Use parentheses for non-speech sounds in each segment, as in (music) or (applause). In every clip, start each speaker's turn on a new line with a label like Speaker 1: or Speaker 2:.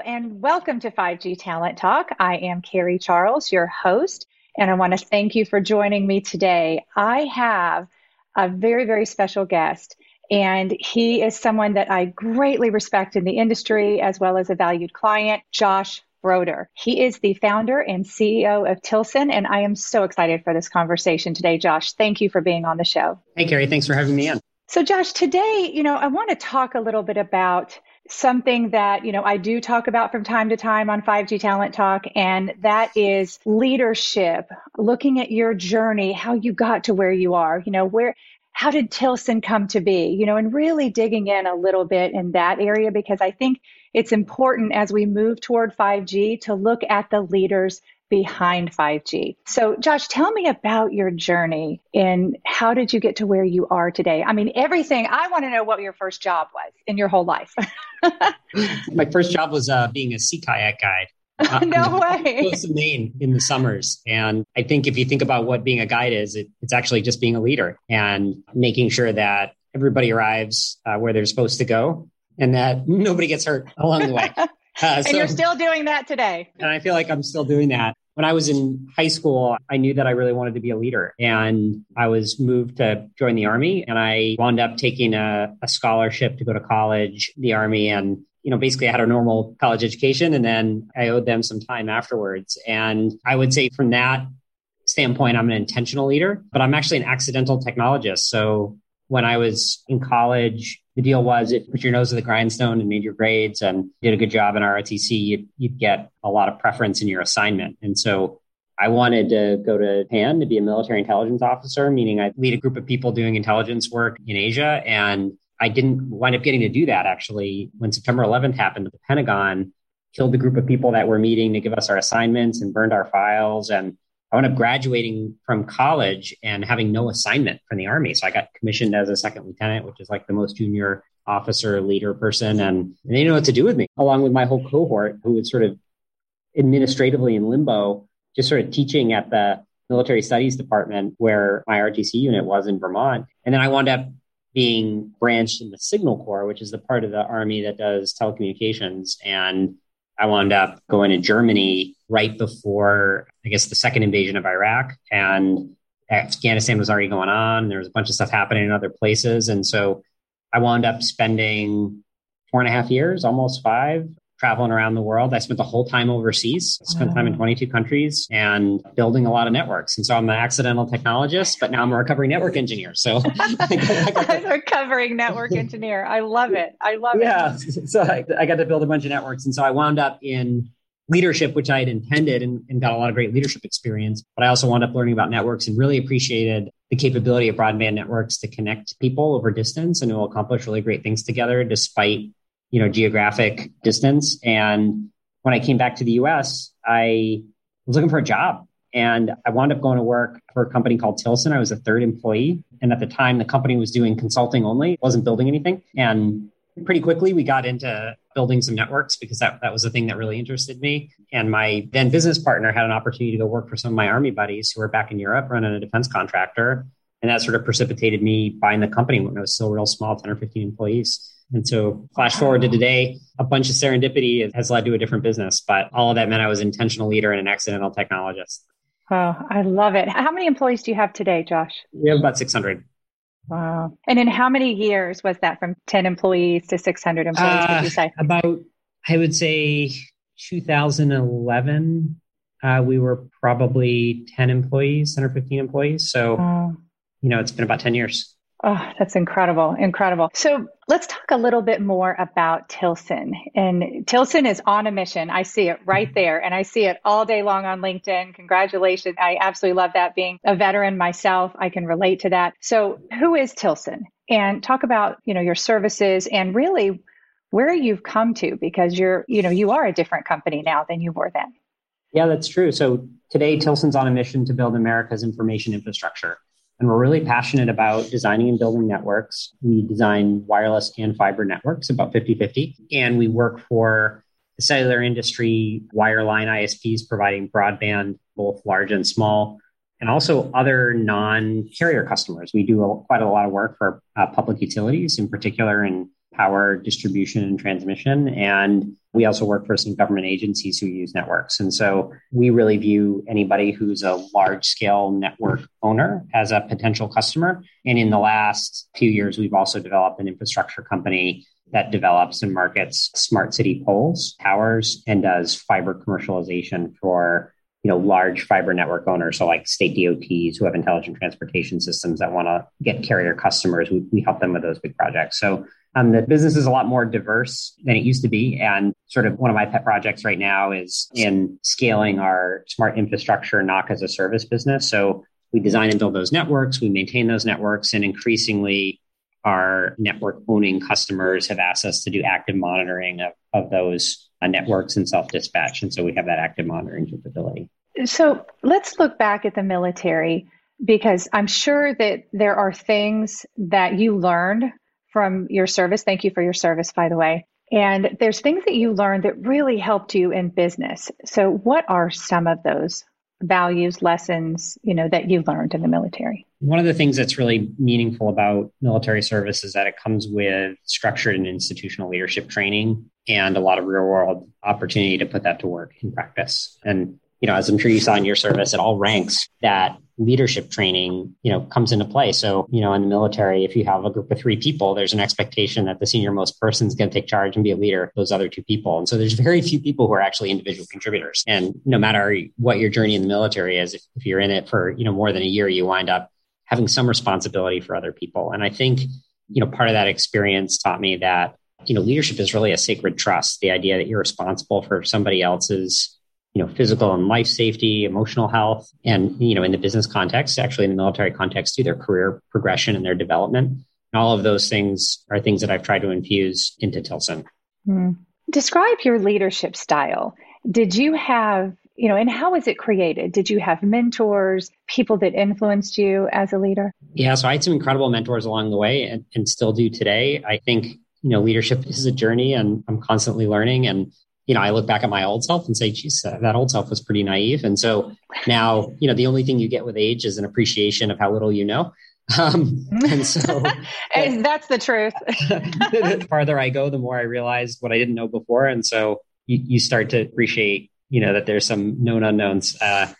Speaker 1: Hello, and welcome to 5G Talent Talk. I am Carrie Charles, your host, and I want to thank you for joining me today. I have a very, very special guest, and he is someone that I greatly respect in the industry as well as a valued client, Josh Broder. He is the founder and CEO of Tilson, and I am so excited for this conversation today, Josh. Thank you for being on the show.
Speaker 2: Hey, Carrie, thanks for having me on.
Speaker 1: So, Josh, today, you know, I want to talk a little bit about something that you know I do talk about from time to time on 5G Talent Talk and that is leadership looking at your journey how you got to where you are you know where how did Tilson come to be you know and really digging in a little bit in that area because I think it's important as we move toward 5G to look at the leaders behind 5G. So, Josh, tell me about your journey and how did you get to where you are today? I mean, everything. I want to know what your first job was in your whole life. (laughs)
Speaker 2: My first job was uh, being a sea kayak guide. (laughs)
Speaker 1: Uh, no (laughs) way.
Speaker 2: Close to Maine in the summers. And I think if you think about what being a guide is, it, it's actually just being a leader and making sure that everybody arrives uh, where they're supposed to go and that nobody gets hurt along the way.
Speaker 1: Uh, and so, you're still doing that today.
Speaker 2: And I feel like I'm still doing that. When I was in high school, I knew that I really wanted to be a leader and I was moved to join the army and I wound up taking a, a scholarship to go to college, the army and you know, basically I had a normal college education and then I owed them some time afterwards. And I would say from that standpoint, I'm an intentional leader, but I'm actually an accidental technologist. So when I was in college, the deal was if you put your nose to the grindstone and made your grades and did a good job in ROTC, you'd, you'd get a lot of preference in your assignment. And so I wanted to go to Japan to be a military intelligence officer, meaning I'd lead a group of people doing intelligence work in Asia. And I didn't wind up getting to do that actually. When September 11th happened, the Pentagon killed the group of people that were meeting to give us our assignments and burned our files. And I wound up graduating from college and having no assignment from the Army. So I got commissioned as a second lieutenant, which is like the most junior officer, leader person. And, they didn't know what to do with me, along with my whole cohort who was sort of administratively in limbo, just sort of teaching at the military studies department where my ROTC unit was in Vermont. And then I wound up being branched in the Signal Corps, which is the part of the Army that does telecommunications. And I wound up going to Germany right before, I guess, the second invasion of Iraq. And Afghanistan was already going on. There was a bunch of stuff happening in other places. And so I wound up spending four and a half years, almost five, traveling around the world. I spent the whole time overseas, I spent time in 22 countries and building a lot of networks. And so I'm an accidental technologist, but now I'm a recovering network engineer. So (laughs) (laughs)
Speaker 1: I'm a recovering network engineer. I love it. I love
Speaker 2: yeah.
Speaker 1: it. Yeah. (laughs)
Speaker 2: So I, I got to build a bunch of networks. And so I wound up in leadership, which I had intended and, and, got a lot of great leadership experience. But I also wound up learning about networks and really appreciated the capability of broadband networks to connect people over distance and to accomplish really great things together despite you know, geographic distance. And when I came back to the US, I was looking for a job and I wound up going to work for a company called Tilson. I was a third employee. And at the time, the company was doing consulting only, wasn't building anything. And pretty quickly, we got into building some networks because that, that was the thing that really interested me. And my then business partner had an opportunity to go work for some of my army buddies who were back in Europe running a defense contractor. And that sort of precipitated me buying the company when it was still real small, 10 or 15 employees. And so flash forward to today, a bunch of serendipity has led to a different business, but all of that meant I was an intentional leader and an accidental technologist.
Speaker 1: Oh, I love it. How many employees do you have today, Josh?
Speaker 2: We have about 600.
Speaker 1: Wow. And in how many years was that from 10 employees to 600 employees, uh, would you say?
Speaker 2: About, I would say 2011, uh, we were probably 10 employees, 10 or 15 employees. So, you know, it's been about 10 years.
Speaker 1: Oh, that's incredible. Incredible. So let's talk a little bit more about Tilson. And Tilson is on a mission. I see it right mm-hmm. there and I see it all day long on LinkedIn. Congratulations. I absolutely love that. Being a veteran myself, I can relate to that. So who is Tilson? And talk about, you know, your services and really where you've come to because you're, you know, you are a different company now than you were then.
Speaker 2: Yeah, that's true. So today Tilson's on a mission to build America's information infrastructure. And we're really passionate about designing and building networks. We design wireless and fiber networks about 50 50. And we work for the cellular industry, wireline ISPs providing broadband, both large and small, and also other non carrier customers. We do a, quite a lot of work for uh, public utilities, in particular in power distribution and transmission. And we also work for some government agencies who use networks. And so we really view anybody who's a large scale network owner as a potential customer. And in the last few years, we've also developed an infrastructure company that develops and markets smart city poles, towers, and does fiber commercialization for you know large fiber network owners so like state DOTs who have intelligent transportation systems that want to get carrier customers we, we help them with those big projects so um, the business is a lot more diverse than it used to be. And sort of one of my pet projects right now is in scaling our smart infrastructure NOC as a service business. So we design and build those networks, we maintain those networks, and increasingly our network owning customers have asked us to do active monitoring of, of those uh, networks and self dispatch. And so we have that active monitoring capability.
Speaker 1: So let's look back at the military because I'm sure that there are things that you learned from your service. Thank you for your service, by the way. And there's things that you learned that really helped you in business. So what are some of those values, lessons, you know, that you learned in the military?
Speaker 2: One of the things that's really meaningful about military service is that it comes with structured and institutional leadership training and a lot of real world opportunity to put that to work in practice. And you know, as I'm sure you saw in your service at all ranks, that leadership training, you know, comes into play. So, you know, in the military, if you have a group of three people, there's an expectation that the senior most person is going to take charge and be a leader of those other two people. And so there's very few people who are actually individual contributors. And no matter what your journey in the military is, if, if you're in it for, you know, more than a year, you wind up having some responsibility for other people. And I think, you know, part of that experience taught me that, you know, leadership is really a sacred trust. The idea that you're responsible for somebody else's you know, physical and life safety, emotional health, and, you know, in the business context, actually in the military context too, their career progression and their development. And all of those things are things that I've tried to infuse into Tilson.
Speaker 1: Hmm. Describe your leadership style. Did you have, you know, and how was it created? Did you have mentors, people that influenced you as a leader?
Speaker 2: Yeah, so I had some incredible mentors along the way and, and still do today. I think you know leadership is a journey and i'm constantly learning and you know, I look back at my old self and say, geez, that old self was pretty naive. And so now, you know, the only thing you get with age is an appreciation of how little you know. (laughs) Um, and so (laughs)
Speaker 1: and that's the truth. (laughs)
Speaker 2: the farther I go, the more I realize what I didn't know before. And so you, you start to appreciate, you know, that there's some known unknowns uh,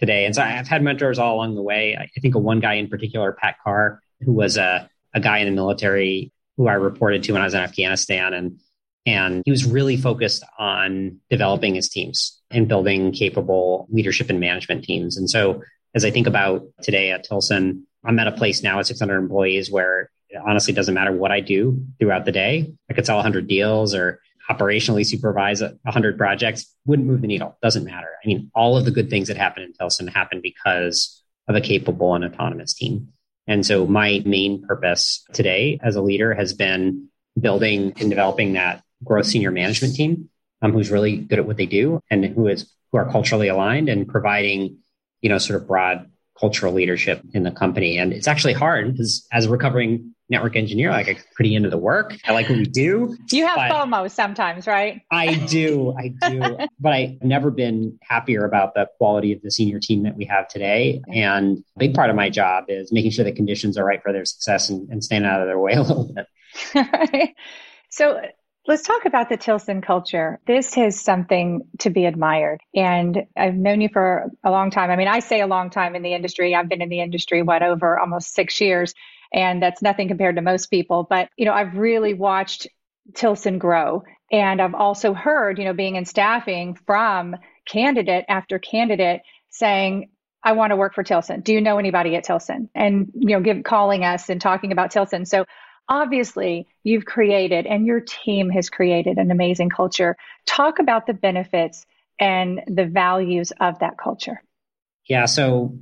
Speaker 2: today. And so I've had mentors all along the way. I think of one guy in particular, Pat Carr, who was a, a guy in the military who I reported to when I was in Afghanistan. And and he was really focused on developing his teams and building capable leadership and management teams. And so as I think about today at Tilson, I'm at a place now at 600 employees where it honestly doesn't matter what I do throughout the day. I could sell 100 deals or operationally supervise 100 projects, wouldn't move the needle. Doesn't matter. I mean, all of the good things that happen in Tilson happen because of a capable and autonomous team. And so my main purpose today as a leader has been building and developing that growth senior management team um, who's really good at what they do and who is who are culturally aligned and providing you know sort of broad cultural leadership in the company. And it's actually hard because as a recovering network engineer like i'm pretty into the work. I like what we do
Speaker 1: you have fomo sometimes right?
Speaker 2: I do i do. (laughs) But i've never been happier about the quality of the senior team that we have today. And a big part of my job is making sure the conditions are right for their success and, and staying out of their way a little bit. (laughs)
Speaker 1: So Let's talk about the Tilson culture. This is something to be admired. And I've known you for a long time. I mean, I say a long time in the industry. I've been in the industry, what, over almost six years. And that's nothing compared to most people. But, you know, I've really watched Tilson grow. And I've also heard, you know, being in staffing from candidate after candidate saying, I want to work for Tilson. Do you know anybody at Tilson? And you know, give calling us and talking about Tilson. So obviously you've created and your team has created an amazing culture. Talk about the benefits and the values of that culture.
Speaker 2: Yeah. So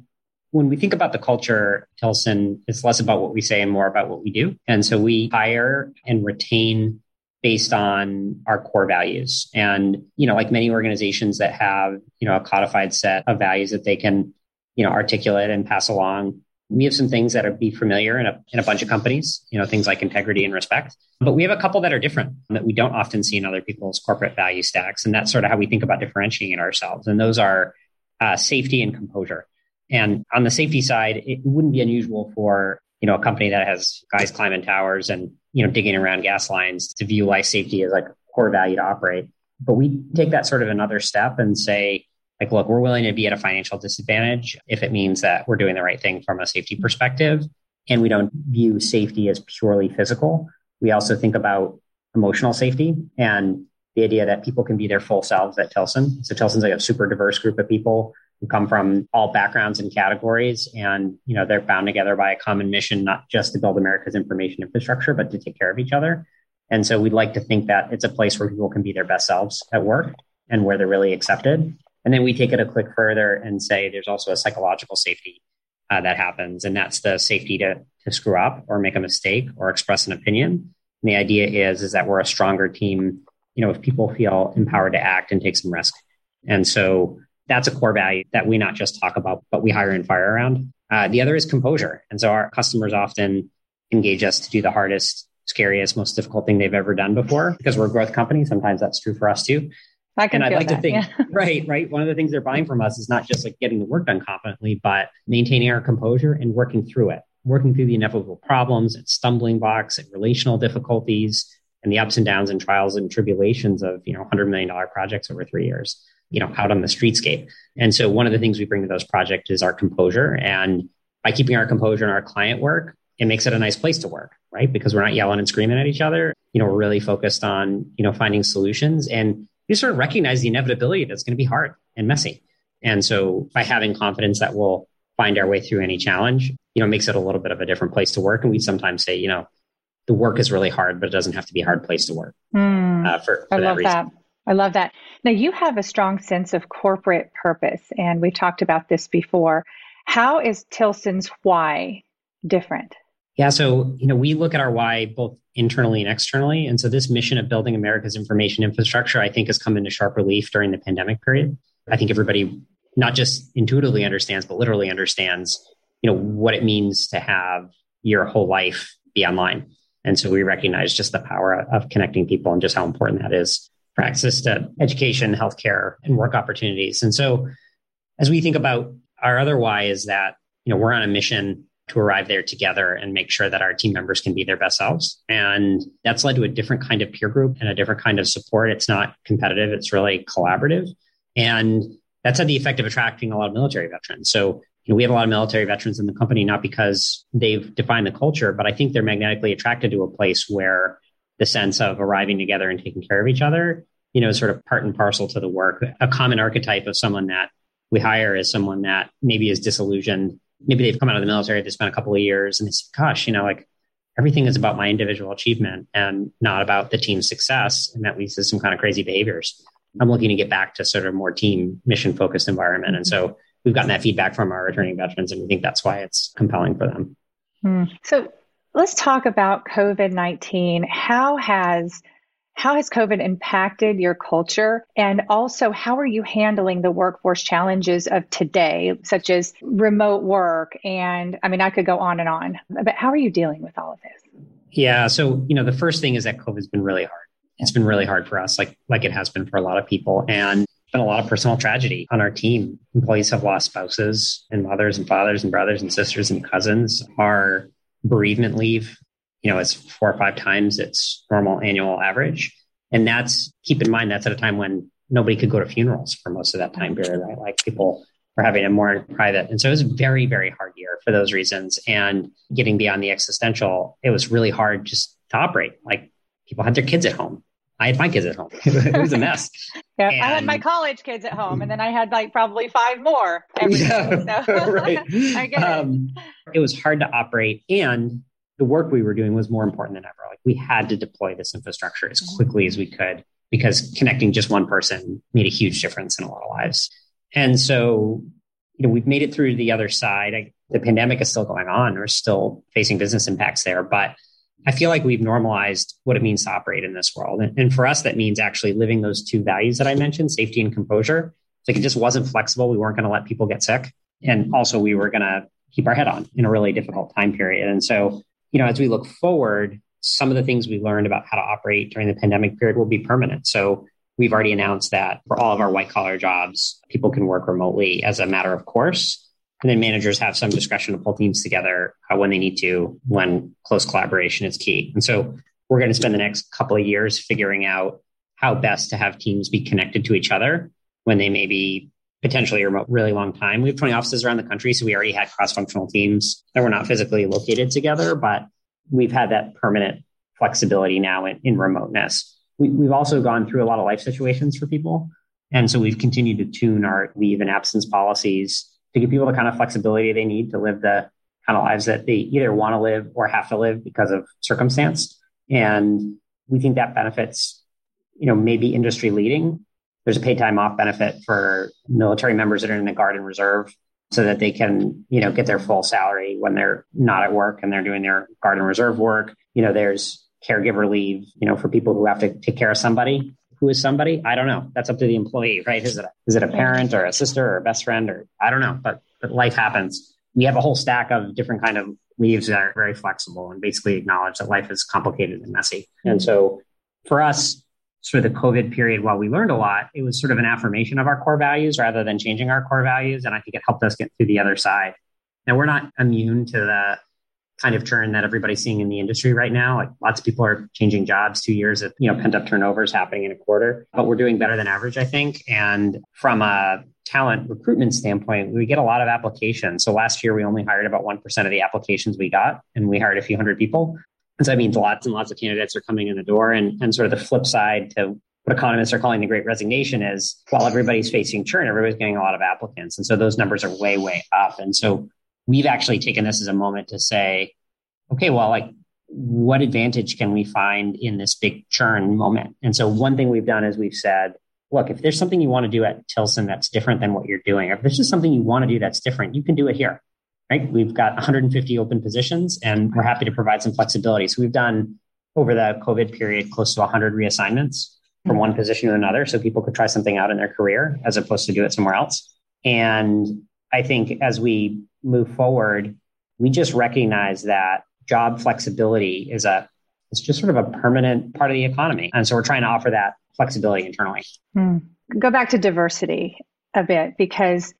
Speaker 2: when we think about the culture, Tilson, it's less about what we say and more about what we do. And so we hire and retain based on our core values. And, you know, like many organizations that have, you know, a codified set of values that they can, you know, articulate and pass along, we have some things that are be familiar in a, in a bunch of companies, you know, things like integrity and respect. But we have a couple that are different that we don't often see in other people's corporate value stacks. And that's sort of how we think about differentiating ourselves. And those are uh, safety and composure. And on the safety side, it wouldn't be unusual for, you know, a company that has guys climbing towers and, you know, digging around gas lines to view life safety as like a core value to operate. But we take that sort of another step and say, like, look, we're willing to be at a financial disadvantage if it means that we're doing the right thing from a safety perspective. And we don't view safety as purely physical. We also think about emotional safety and the idea that people can be their full selves at Tilson. So Tilson's like a super diverse group of people who come from all backgrounds and categories. And, you know, they're bound together by a common mission, not just to build America's information infrastructure, but to take care of each other. And so we'd like to think that it's a place where people can be their best selves at work and where they're really accepted. And then we take it a click further and say there's also a psychological safety uh, that happens, and that's the safety to to screw up or make a mistake or express an opinion. And the idea is is that we're a stronger team. You know, if people feel empowered to act and take some risk, and so that's a core value that we not just talk about, but we hire and fire around. Uh, the other is composure, and so our customers often engage us to do the hardest, scariest, most difficult thing they've ever done before because we're a growth company. Sometimes that's true for us too.
Speaker 1: I can
Speaker 2: and I'd like
Speaker 1: that,
Speaker 2: to think,
Speaker 1: yeah. (laughs)
Speaker 2: right, right. One of the things they're buying from us is not just like getting the work done confidently, but maintaining our composure and working through it, working through the inevitable problems and stumbling blocks and relational difficulties and the ups and downs and trials and tribulations of, you know, $100 million projects over three years, you know, out on the streetscape. And so one of the things we bring to those projects is our composure. And by keeping our composure in our client work, it makes it a nice place to work, right? Because we're not yelling and screaming at each other. You know, we're really focused on, you know, finding solutions and you sort of recognize the inevitability that's going to be hard and messy. And so by having confidence that we'll find our way through any challenge, you know, makes it a little bit of a different place to work. And we sometimes say, you know, the work is really hard, but it doesn't have to be a hard place to work.
Speaker 1: Mm, uh, for, for I love that, that. I love that. Now you have a strong sense of corporate purpose, and we've talked about this before. How is Tilson's why different?
Speaker 2: Yeah, so you know, we look at our why both internally and externally. And so this mission of building America's information infrastructure, I think, has come into sharp relief during the pandemic period. I think everybody not just intuitively understands, but literally understands, you know, what it means to have your whole life be online. And so we recognize just the power of connecting people and just how important that is for access to education, healthcare, and work opportunities. And so as we think about our other why is that, you know, we're on a mission to arrive there together and make sure that our team members can be their best selves. And that's led to a different kind of peer group and a different kind of support. It's not competitive, it's really collaborative. And that's had the effect of attracting a lot of military veterans. So, you know, we have a lot of military veterans in the company, not because they've defined the culture, but I think they're magnetically attracted to a place where the sense of arriving together and taking care of each other, you know, is sort of part and parcel to the work. A common archetype of someone that we hire is someone that maybe is disillusioned maybe they've come out of the military, they spent a couple of years and they say, gosh, you know, like everything is about my individual achievement and not about the team's success. And that leads to some kind of crazy behaviors. I'm looking to get back to sort of more team mission focused environment. And so we've gotten that feedback from our returning veterans, and we think that's why it's compelling for them.
Speaker 1: Hmm. So let's talk about COVID 19. How has how has COVID impacted your culture? And also, how are you handling the workforce challenges of today, such as remote work? And I mean, I could go on and on, but how are you dealing with all of this?
Speaker 2: Yeah. So, you know, the first thing is that COVID's been really hard. It's been really hard for us, like, like it has been for a lot of people. And been a lot of personal tragedy on our team. Employees have lost spouses and mothers and fathers and brothers and sisters and cousins. Our bereavement leave you know, it's four or five times its normal annual average. And that's keep in mind that's at a time when nobody could go to funerals for most of that time period, right? Like people were having a more in private. And so it was a very, very hard year for those reasons. And getting beyond the existential, it was really hard just to operate. Like people had their kids at home. I had my kids at home. (laughs) it was a mess. (laughs)
Speaker 1: yeah, and, I had my college kids at home, and then I had like probably five more. Every (laughs) yeah, so. right. I get um,
Speaker 2: it. it was hard to operate, and the work we were doing was more important than ever. Like we had to deploy this infrastructure as quickly as we could because connecting just one person made a huge difference in a lot of lives. And so, you know, we've made it through to the other side. I, the pandemic is still going on. We're still facing business impacts there, but I feel like we've normalized what it means to operate in this world. And, and for us, that means actually living those two values that I mentioned, safety and composure. Like it just wasn't flexible. We weren't going to let people get sick. And also we were going to keep our head on in a really difficult time period. And so, you know, as we look forward, some of the things we learned about how to operate during the pandemic period will be permanent. So we've already announced that for all of our white collar jobs, people can work remotely as a matter of course. And then managers have some discretion to pull teams together uh, when they need to, when close collaboration is key. And so we're going to spend the next couple of years figuring out how best to have teams be connected to each other when they may be potentially a remote really long time. We have 20 offices around the country, so we already had cross-functional teams that were not physically located together, but we've had that permanent flexibility now in, in remoteness. We, we've also gone through a lot of life situations for people. And so we've continued to tune our leave and absence policies to give people the kind of flexibility they need to live the kind of lives that they either want to live or have to live because of circumstance. And we think that benefits, you know, maybe industry leading. There's a paid time off benefit for military members that are in the Guard and Reserve so that they can, you know, get their full salary when they're not at work and they're doing their Guard and Reserve work. You know, there's caregiver leave, you know, for people who have to take care of somebody who is somebody? I don't know. That's up to the employee, right? Is it a, is it a parent or a sister or a best friend or I don't know, but but life happens. We have a whole stack of different kind of leaves that are very flexible and basically acknowledge that life is complicated and messy. And so for us, sort of the COVID period, while we learned a lot, it was sort of an affirmation of our core values rather than changing our core values. And I think it helped us get through the other side. Now we're not immune to the kind of churn that everybody's seeing in the industry right now. Like lots of people are changing jobs, two years of, you know, pent up turnover is happening in a quarter, but we're doing better than average, I think. And from a talent recruitment standpoint, we get a lot of applications. So last year we only hired about 1% of the applications we got and we hired a few hundred people. And so that means lots and lots of candidates are coming in the door. And, and sort of the flip side to what economists are calling the great resignation is while everybody's facing churn, everybody's getting a lot of applicants. And so those numbers are way, way up. And so we've actually taken this as a moment to say, okay, well, like what advantage can we find in this big churn moment? And so one thing we've done is we've said, look, if there's something you want to do at Tilson that's different than what you're doing, or if there's just something you want to do that's different, you can do it here. Right? We've got 150 open positions and we're happy to provide some flexibility. So we've done over the COVID period close to 100 reassignments from one position to another so people could try something out in their career as opposed to do it somewhere else. And I think as we move forward, we just recognize that job flexibility is a it's just sort of a permanent part of the economy. And so we're trying to offer that flexibility internally.
Speaker 1: Hmm. Go back to diversity a bit because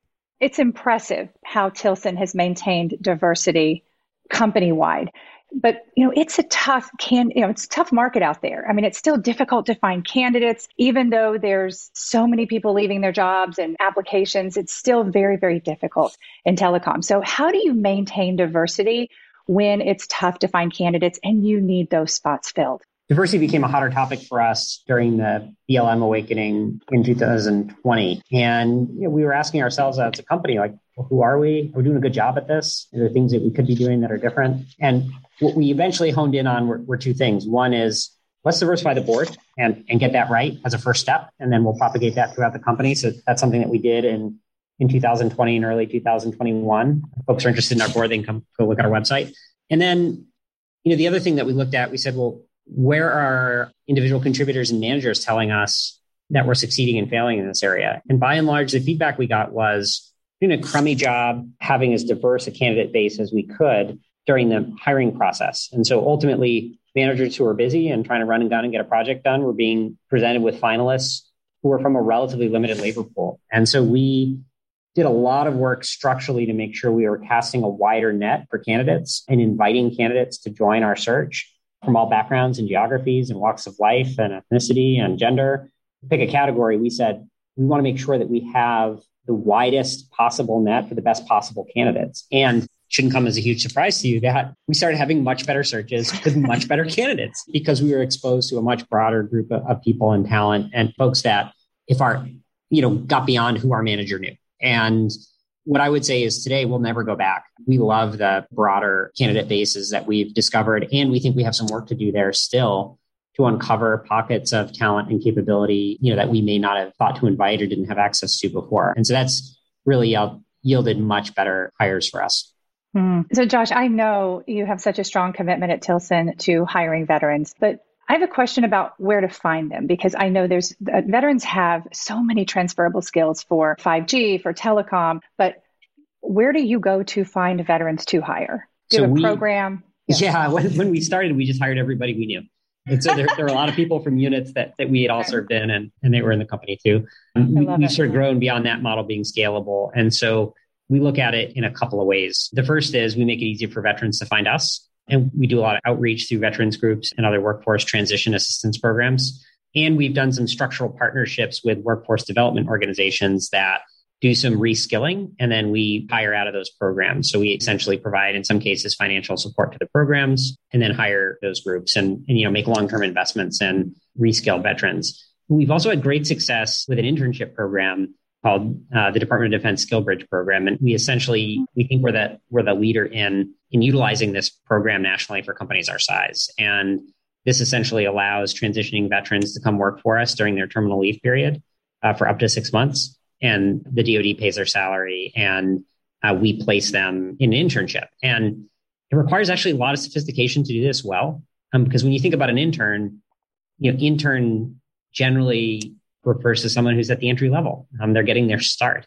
Speaker 1: it's impressive how Tilson has maintained diversity company wide but you know it's a tough can you know it's a tough market out there. I mean it's still difficult to find candidates. Even though there's so many people leaving their jobs and applications it's still very very difficult in telecom. So how do you maintain diversity when it's tough to find candidates and you need those spots filled
Speaker 2: diversity became a hotter topic for us during the BLM awakening in 2020 and you know, we were asking ourselves as a company like well, who are we? We're we doing a good job at this? Are there things that we could be doing that are different? And what we eventually honed in on were, were two things. One is let's diversify the board and, and get that right as a first step. And then we'll propagate that throughout the company. So that's something that we did in, in 2020 and early 2021. If folks are interested in our board, they can come go look at our website. And then, you know, the other thing that we looked at, we said, well, where are individual contributors and managers telling us that we're succeeding and failing in this area? And by and large, the feedback we got was doing a crummy job having as diverse a candidate base as we could during the hiring process. And so ultimately, managers who are busy and trying to run and gun and get a project done were being presented with finalists who were from a relatively limited labor pool. And so we did a lot of work structurally to make sure we were casting a wider net for candidates and inviting candidates to join our search from all backgrounds and geographies and walks of life and ethnicity and gender. Pick a category, we said we want to make sure that we have the widest possible net for the best possible candidates. And shouldn't come as a huge surprise to you that we started having much better searches with much (laughs) better candidates because we were exposed to a much broader group of, of people and talent and folks that if our you know got beyond who our manager knew and what I would say is today we'll never go back. We love the broader candidate bases that we've discovered, and we think we have some work to do there still to uncover pockets of talent and capability, you know, that we may not have thought to invite or didn't have access to before. And so that's really yielded much better hires for us.
Speaker 1: Mm. So, Josh, I know you have such a strong commitment at Tilson to hiring veterans, but I have a question about where to find them because I know there's uh, veterans have so many transferable skills for 5G, for telecom, but where do you go to find veterans to hire? Do so a we, program?
Speaker 2: Yeah, yeah (laughs) when, when, we started, we just hired everybody we knew. And so there, there were a lot of people from units that, that we had all served in and, and they were in the company too. We, have sort of grown beyond that model being scalable. And so we look at it in a couple of ways. The first is we make it easier for veterans to find us. And we do a lot of outreach through veterans groups and other workforce transition assistance programs. And we've done some structural partnerships with workforce development organizations that do some reskilling and then we hire out of those programs. So we essentially provide in some cases financial support to the programs and then hire those groups and, and you know make long-term investments and reskill veterans. We've also had great success with an internship program called uh, the Department of Defense SkillBridge program, and we essentially we think we're that we're the leader in in utilizing this program nationally for companies our size. And this essentially allows transitioning veterans to come work for us during their terminal leave period uh, for up to six months, and the DoD pays their salary, and uh, we place them in an internship. And it requires actually a lot of sophistication to do this well, um, because when you think about an intern, you know, intern generally refers to someone who's at the entry level. Um, they're getting their start.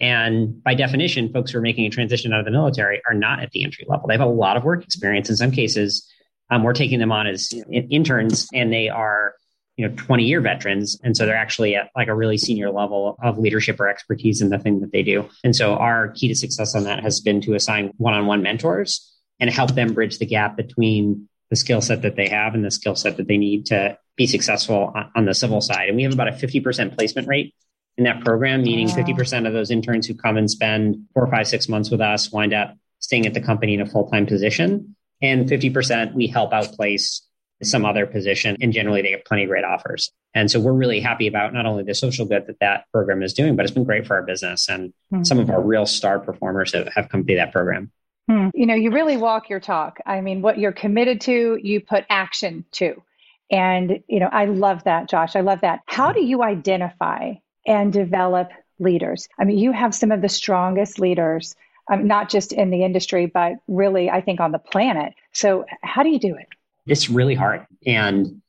Speaker 2: And by definition, folks who are making a transition out of the military are not at the entry level. They have a lot of work experience. In some cases, um, we're taking them on as interns and they are, you know, 20 year veterans. And so they're actually at like a really senior level of leadership or expertise in the thing that they do. And so our key to success on that has been to assign one on one mentors and help them bridge the gap between the skill set that they have and the skill set that they need to be successful on the civil side. And we have about a 50% placement rate in that program, meaning wow. 50% of those interns who come and spend four, five, six months with us wind up staying at the company in a full time position. And 50% we help outplace some other position. And generally, they have plenty of great offers. And so we're really happy about not only the social good that that program is doing, but it's been great for our business. And mm-hmm. some of our real star performers have, have come through that program.
Speaker 1: Hmm. You know, you really walk your talk. I mean, what you're committed to, you put action to. And, you know, I love that, Josh. I love that. How do you identify and develop leaders? I mean, you have some of the strongest leaders, um, not just in the industry, but really, I think, on the planet. So, how do you do it?
Speaker 2: It's really hard. And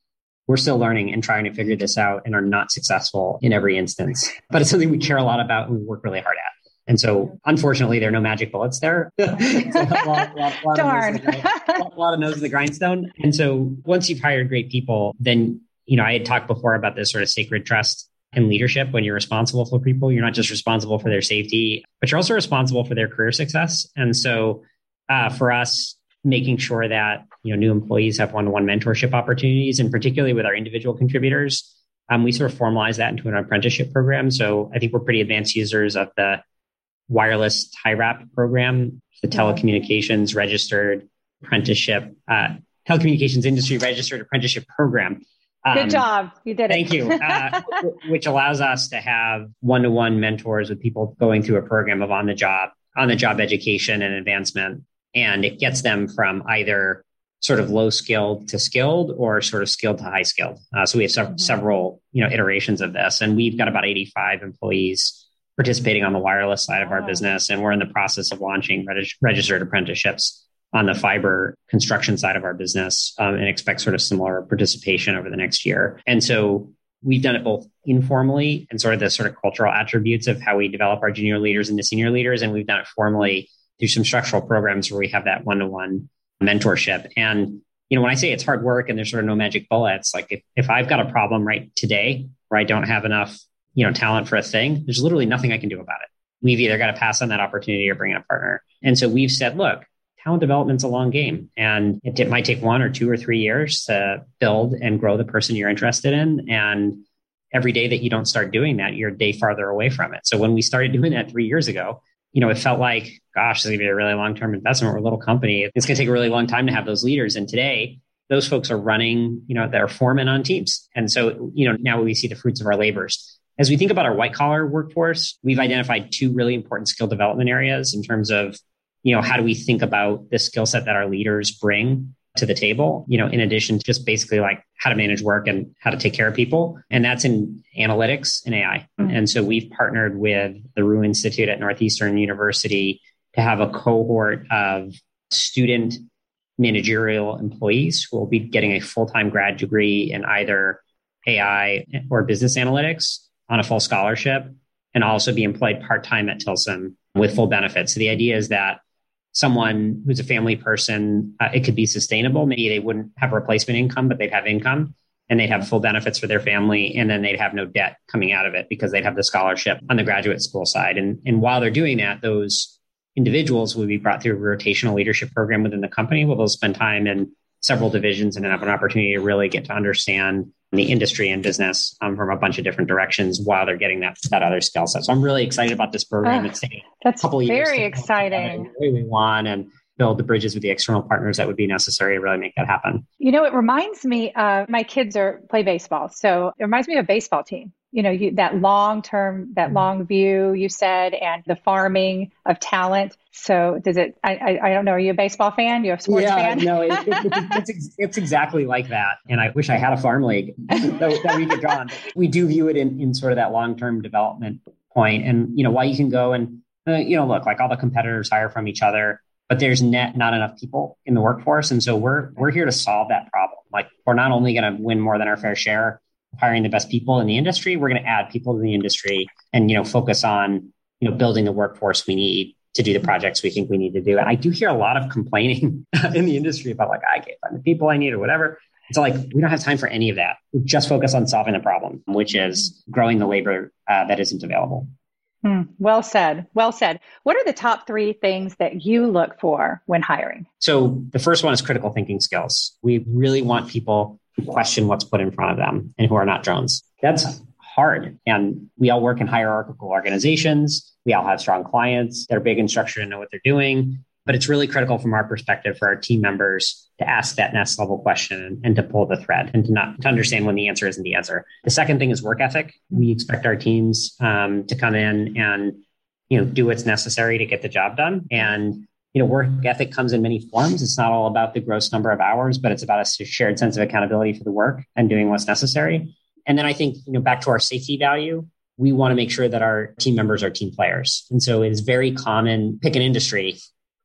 Speaker 2: we're still learning and trying to figure this out and are not successful in every instance. But it's something we care a lot about and we work really hard at. And so, unfortunately, there are no magic bullets there. (laughs) so
Speaker 1: a lot, lot, lot Darn.
Speaker 2: Of a lot of nose in the grindstone. And so, once you've hired great people, then, you know, I had talked before about this sort of sacred trust and leadership when you're responsible for people. You're not just responsible for their safety, but you're also responsible for their career success. And so, uh, for us, making sure that you know new employees have one-to-one mentorship opportunities, and particularly with our individual contributors, um, we sort of formalize that into an apprenticeship program. So I think we're pretty advanced users of the wireless TIRAP program, the telecommunications registered apprenticeship, uh, telecommunications industry registered apprenticeship program.
Speaker 1: Um, Good job. You did
Speaker 2: it. Thank you. Uh, (laughs) which allows us to have one to one mentors with people going through a program of on the job, on the job education and advancement. And it gets them from either sort of low skilled to skilled or sort of skilled to high skilled. Uh, so we have sev- mm-hmm. several, you know, iterations of this and we've got about 85 employees participating on the wireless side of our business. And we're in the process of launching reg- registered apprenticeships on the fiber construction side of our business um, and expect sort of similar participation over the next year. And so we've done it both informally and sort of the sort of cultural attributes of how we develop our junior leaders into senior leaders. And we've done it formally through some structural programs where we have that one to one mentorship. And, you know, when I say it's hard work and there's sort of no magic bullets, like if, if I've got a problem right today where I don't have enough you know, talent for a thing, there's literally nothing I can do about it. We've either got to pass on that opportunity or bring in a partner. And so we've said, look, talent development's a long game and it, it might take one or two or three years to build and grow the person you're interested in. And every day that you don't start doing that, you're a day farther away from it. So when we started doing that three years ago, you know, it felt like, gosh, this is going to be a really long term investment. We're a little company. It's going to take a really long time to have those leaders. And today, those folks are running, you know, they're foremen on teams. And so, you know, now we see the fruits of our labors. As we think about our white collar workforce, we've identified two really important skill development areas in terms of, you know, how do we think about the skill set that our leaders bring to the table, you know, in addition to just basically like how to manage work and how to take care of people. And that's in analytics and AI. Mm-hmm. And so we've partnered with the Roux Institute at Northeastern University to have a cohort of student managerial employees who will be getting a full-time grad degree in either AI or business analytics on a full scholarship and also be employed part-time at Tilson with full benefits. So the idea is that someone who's a family person, uh, it could be sustainable. Maybe they wouldn't have replacement income, but they'd have income and they'd have full benefits for their family. And then they'd have no debt coming out of it because they'd have the scholarship on the graduate school side. And, and while they're doing that, those individuals will be brought through a rotational leadership program within the company where they'll spend time in several divisions and have an opportunity to really get to understand the industry and business um, from a bunch of different directions while they're getting that that other skill set. So I'm really excited about this program.
Speaker 1: Uh, it's taking that's a couple of years very exciting.
Speaker 2: We want and build the bridges with the external partners that would be necessary to really make that happen.
Speaker 1: You know, it reminds me of my kids are play baseball, so it reminds me of a baseball team you know you, that long term that mm-hmm. long view you said and the farming of talent. So does it i i, I don't know are you a baseball fan? You a sports
Speaker 2: yeah,
Speaker 1: fan?
Speaker 2: no it, it, (laughs) it's, it's exactly like that and i wish i had a farm league (laughs) that, that we could draw on we do view it in, in sort of that long term development point and you know why you can go and uh, you know look like all the competitors hire from each other but there's net not enough people in the workforce and so we're we're here to solve that problem. Like we're not only going to win more than our fair share hiring the best people in the industry. We're going to add people to the industry and, you know, focus on, you know, building the workforce we need to do the projects we think we need to do. And I do hear a lot of complaining (laughs) in the industry about like, I can't find the people I need or whatever. It's like, we don't have time for any of that. We just focus on solving the problem, which is growing the labor uh, that isn't available.
Speaker 1: Hmm. Well said. Well said. What are the top three things that you look for when hiring?
Speaker 2: So the first one is critical thinking skills. We really want people question what's put in front of them and who are not drones. That's hard. And we all work in hierarchical organizations. We all have strong clients that are big in structure and know what they're doing. But it's really critical from our perspective for our team members to ask that next level question and to pull the thread and to not to understand when the answer isn't the answer. The second thing is work ethic. We expect our teams um, to come in and you know do what's necessary to get the job done. And you know, work ethic comes in many forms. It's not all about the gross number of hours, but it's about a shared sense of accountability for the work and doing what's necessary. And then I think, you know, back to our safety value, we want to make sure that our team members are team players. And so it is very common, pick an industry,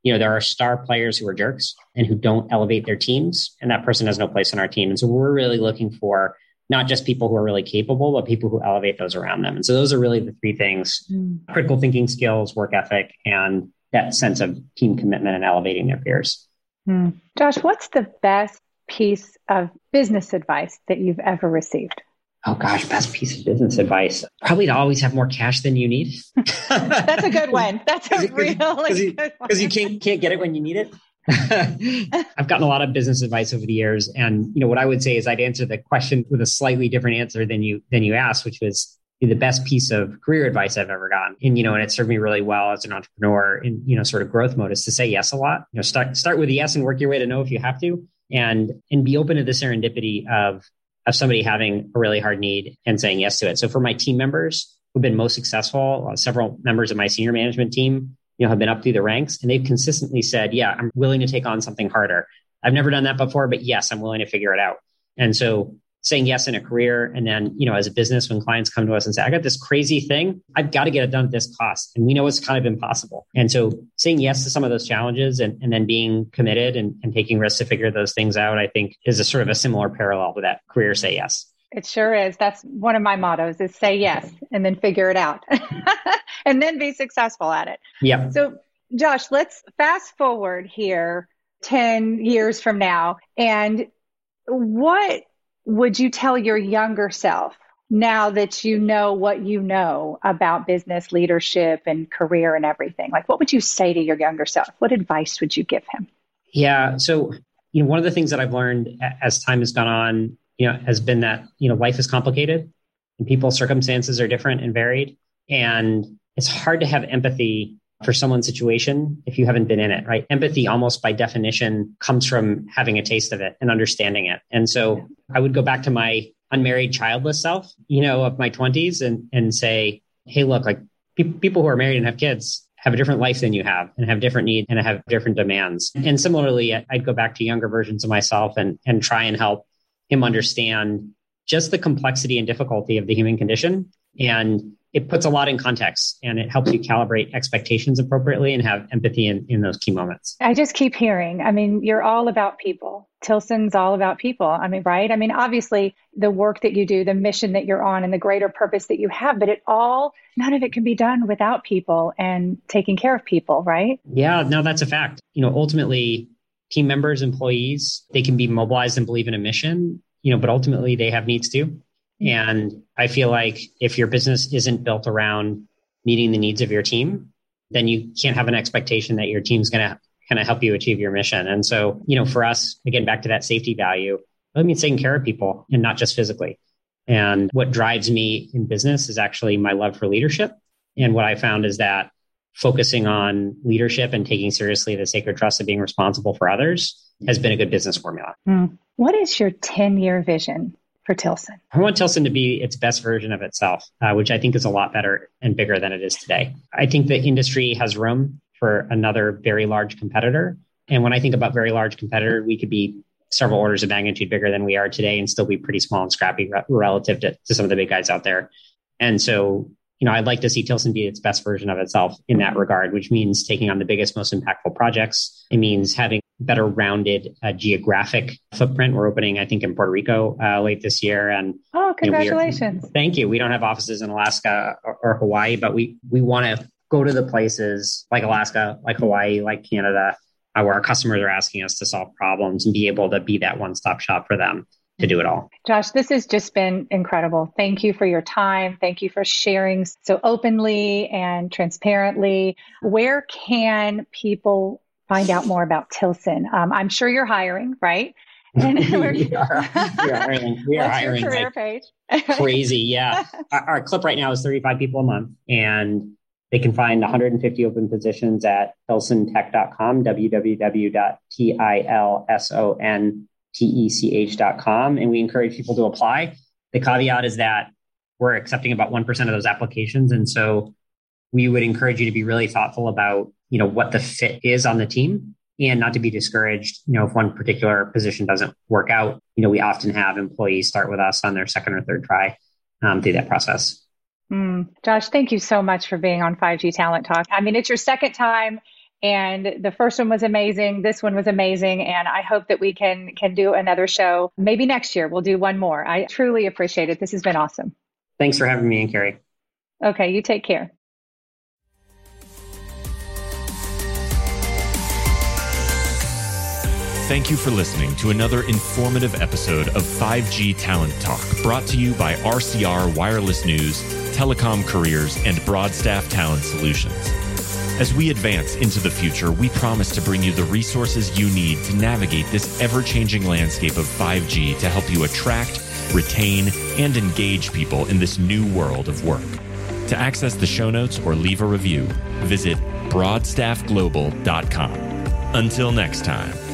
Speaker 2: you know, there are star players who are jerks and who don't elevate their teams, and that person has no place on our team. And so we're really looking for not just people who are really capable, but people who elevate those around them. And so those are really the three things mm. critical thinking skills, work ethic, and that sense of team commitment and elevating their peers.
Speaker 1: Hmm. Josh, what's the best piece of business advice that you've ever received?
Speaker 2: Oh gosh, best piece of business advice. Probably to always have more cash than you need. (laughs)
Speaker 1: That's a good one. That's a (laughs) really
Speaker 2: Because you, you can't can't get it when you need it. (laughs) I've gotten a lot of business advice over the years, and you know what I would say is I'd answer the question with a slightly different answer than you than you asked, which was the best piece of career advice I've ever gotten. And, you know, and it served me really well as an entrepreneur in, you know, sort of growth mode is to say yes a lot. You know, start, start with yes and work your way to know if you have to and, and be open to the serendipity of, of somebody having a really hard need and saying yes to it. So for my team members who've been most successful, uh, several members of my senior management team, you know, have been up through the ranks and they've consistently said, yeah, I'm willing to take on something harder. I've never done that before, but yes, I'm willing to figure it out. And so saying yes in a career and then you know as a business when clients come to us and say i got this crazy thing. I've got to get it done at this cost. And we know it's kind of impossible. And so saying yes to some of those challenges and, and then being committed and, and taking risks to figure those things out i think is a sort of a similar parallel to that career say yes.
Speaker 1: It sure is. That's one of my mottos is say yes and then figure it out (laughs) and then be successful at it.
Speaker 2: Yeah.
Speaker 1: So josh let's fast forward here 10 years from now and what would you tell your younger self now that you know what you know about business leadership and career and everything? Like, what would you say to your younger self? What advice would you give him?
Speaker 2: Yeah. So, you know, one of the things that I've learned as time has gone on, you know, has been that, you know, life is complicated and people's circumstances are different and varied. And it's hard to have empathy for someone's situation if you haven't been in it, right? Empathy almost by definition comes from having a taste of it and understanding it. And so I would go back to my unmarried childless self, you know, of my 20s and and say, "Hey, look, like pe- people who are married and have kids have a different life than you have and have different needs and have different demands." And similarly, I'd go back to younger versions of myself and and try and help him understand just the complexity and difficulty of the human condition and it puts a lot in context and it helps you calibrate expectations appropriately and have empathy in, in those key moments.
Speaker 1: I just keep hearing, I mean, you're all about people. Tilson's all about people. I mean, right? I mean, obviously, the work that you do, the mission that you're on, and the greater purpose that you have, but it all, none of it can be done without people and taking care of people, right?
Speaker 2: Yeah, no, that's a fact. You know, ultimately, team members, employees, they can be mobilized and believe in a mission, you know, but ultimately they have needs too. And I feel like if your business isn't built around meeting the needs of your team, then you can't have an expectation that your team's going to kind of help you achieve your mission. And so, you know, for us, again, back to that safety value, that means taking care of people and not just physically. And what drives me in business is actually my love for leadership. And what I found is that focusing on leadership and taking seriously the sacred trust of being responsible for others has been a good business formula.
Speaker 1: Mm. What is your 10 year vision for Tilson?
Speaker 2: I want Tilson to be its best version of itself, uh, which I think is a lot better and bigger than it is today. I think the industry has room for another very large competitor. And when I think about very large competitor, we could be several orders of magnitude bigger than we are today and still be pretty small and scrappy re- relative to, to some of the big guys out there. And so you know, I'd like to see Tilson be its best version of itself in that regard, which means taking on the biggest, most impactful projects. It means having better rounded uh, geographic footprint. We're opening, I think, in Puerto Rico uh, late this year. And
Speaker 1: oh, congratulations!
Speaker 2: You know, thank you. We don't have offices in Alaska or, or Hawaii, but we we want to go to the places like Alaska, like Hawaii, like Canada, uh, where our customers are asking us to solve problems and be able to be that one stop shop for them to do it all.
Speaker 1: Josh, this has just been incredible. Thank you for your time. Thank you for sharing so openly and transparently. Where can people find out more about Tilson? Um, I'm sure you're hiring, right? (laughs)
Speaker 2: And we, are, we are hiring. We are hiring like page? crazy. Yeah. (laughs) our, our clip right now is 35 people a month and they can find 150 open positions at tilsontech.com, www.tilson tech.com, and we encourage people to apply. The caveat is that we're accepting about 1% of those applications. And so we would encourage you to be really thoughtful about, you know, what the fit is on the team and not to be discouraged. You know, if one particular position doesn't work out, you know, we often have employees start with us on their second or third try um, through that process.
Speaker 1: Mm. Josh, thank you so much for being on 5G Talent Talk. I mean, it's your second time and the first one was amazing this one was amazing and i hope that we can can do another show maybe next year we'll do one more i truly appreciate it this has been awesome
Speaker 2: thanks for having me and carrie
Speaker 1: okay you take care
Speaker 3: Thank you for listening to another informative episode of 5G Talent Talk, brought to you by RCR Wireless News, Telecom Careers, and Broadstaff Talent Solutions. As we advance into the future, we promise to bring you the resources you need to navigate this ever changing landscape of 5G to help you attract, retain, and engage people in this new world of work. To access the show notes or leave a review, visit broadstaffglobal.com. Until next time.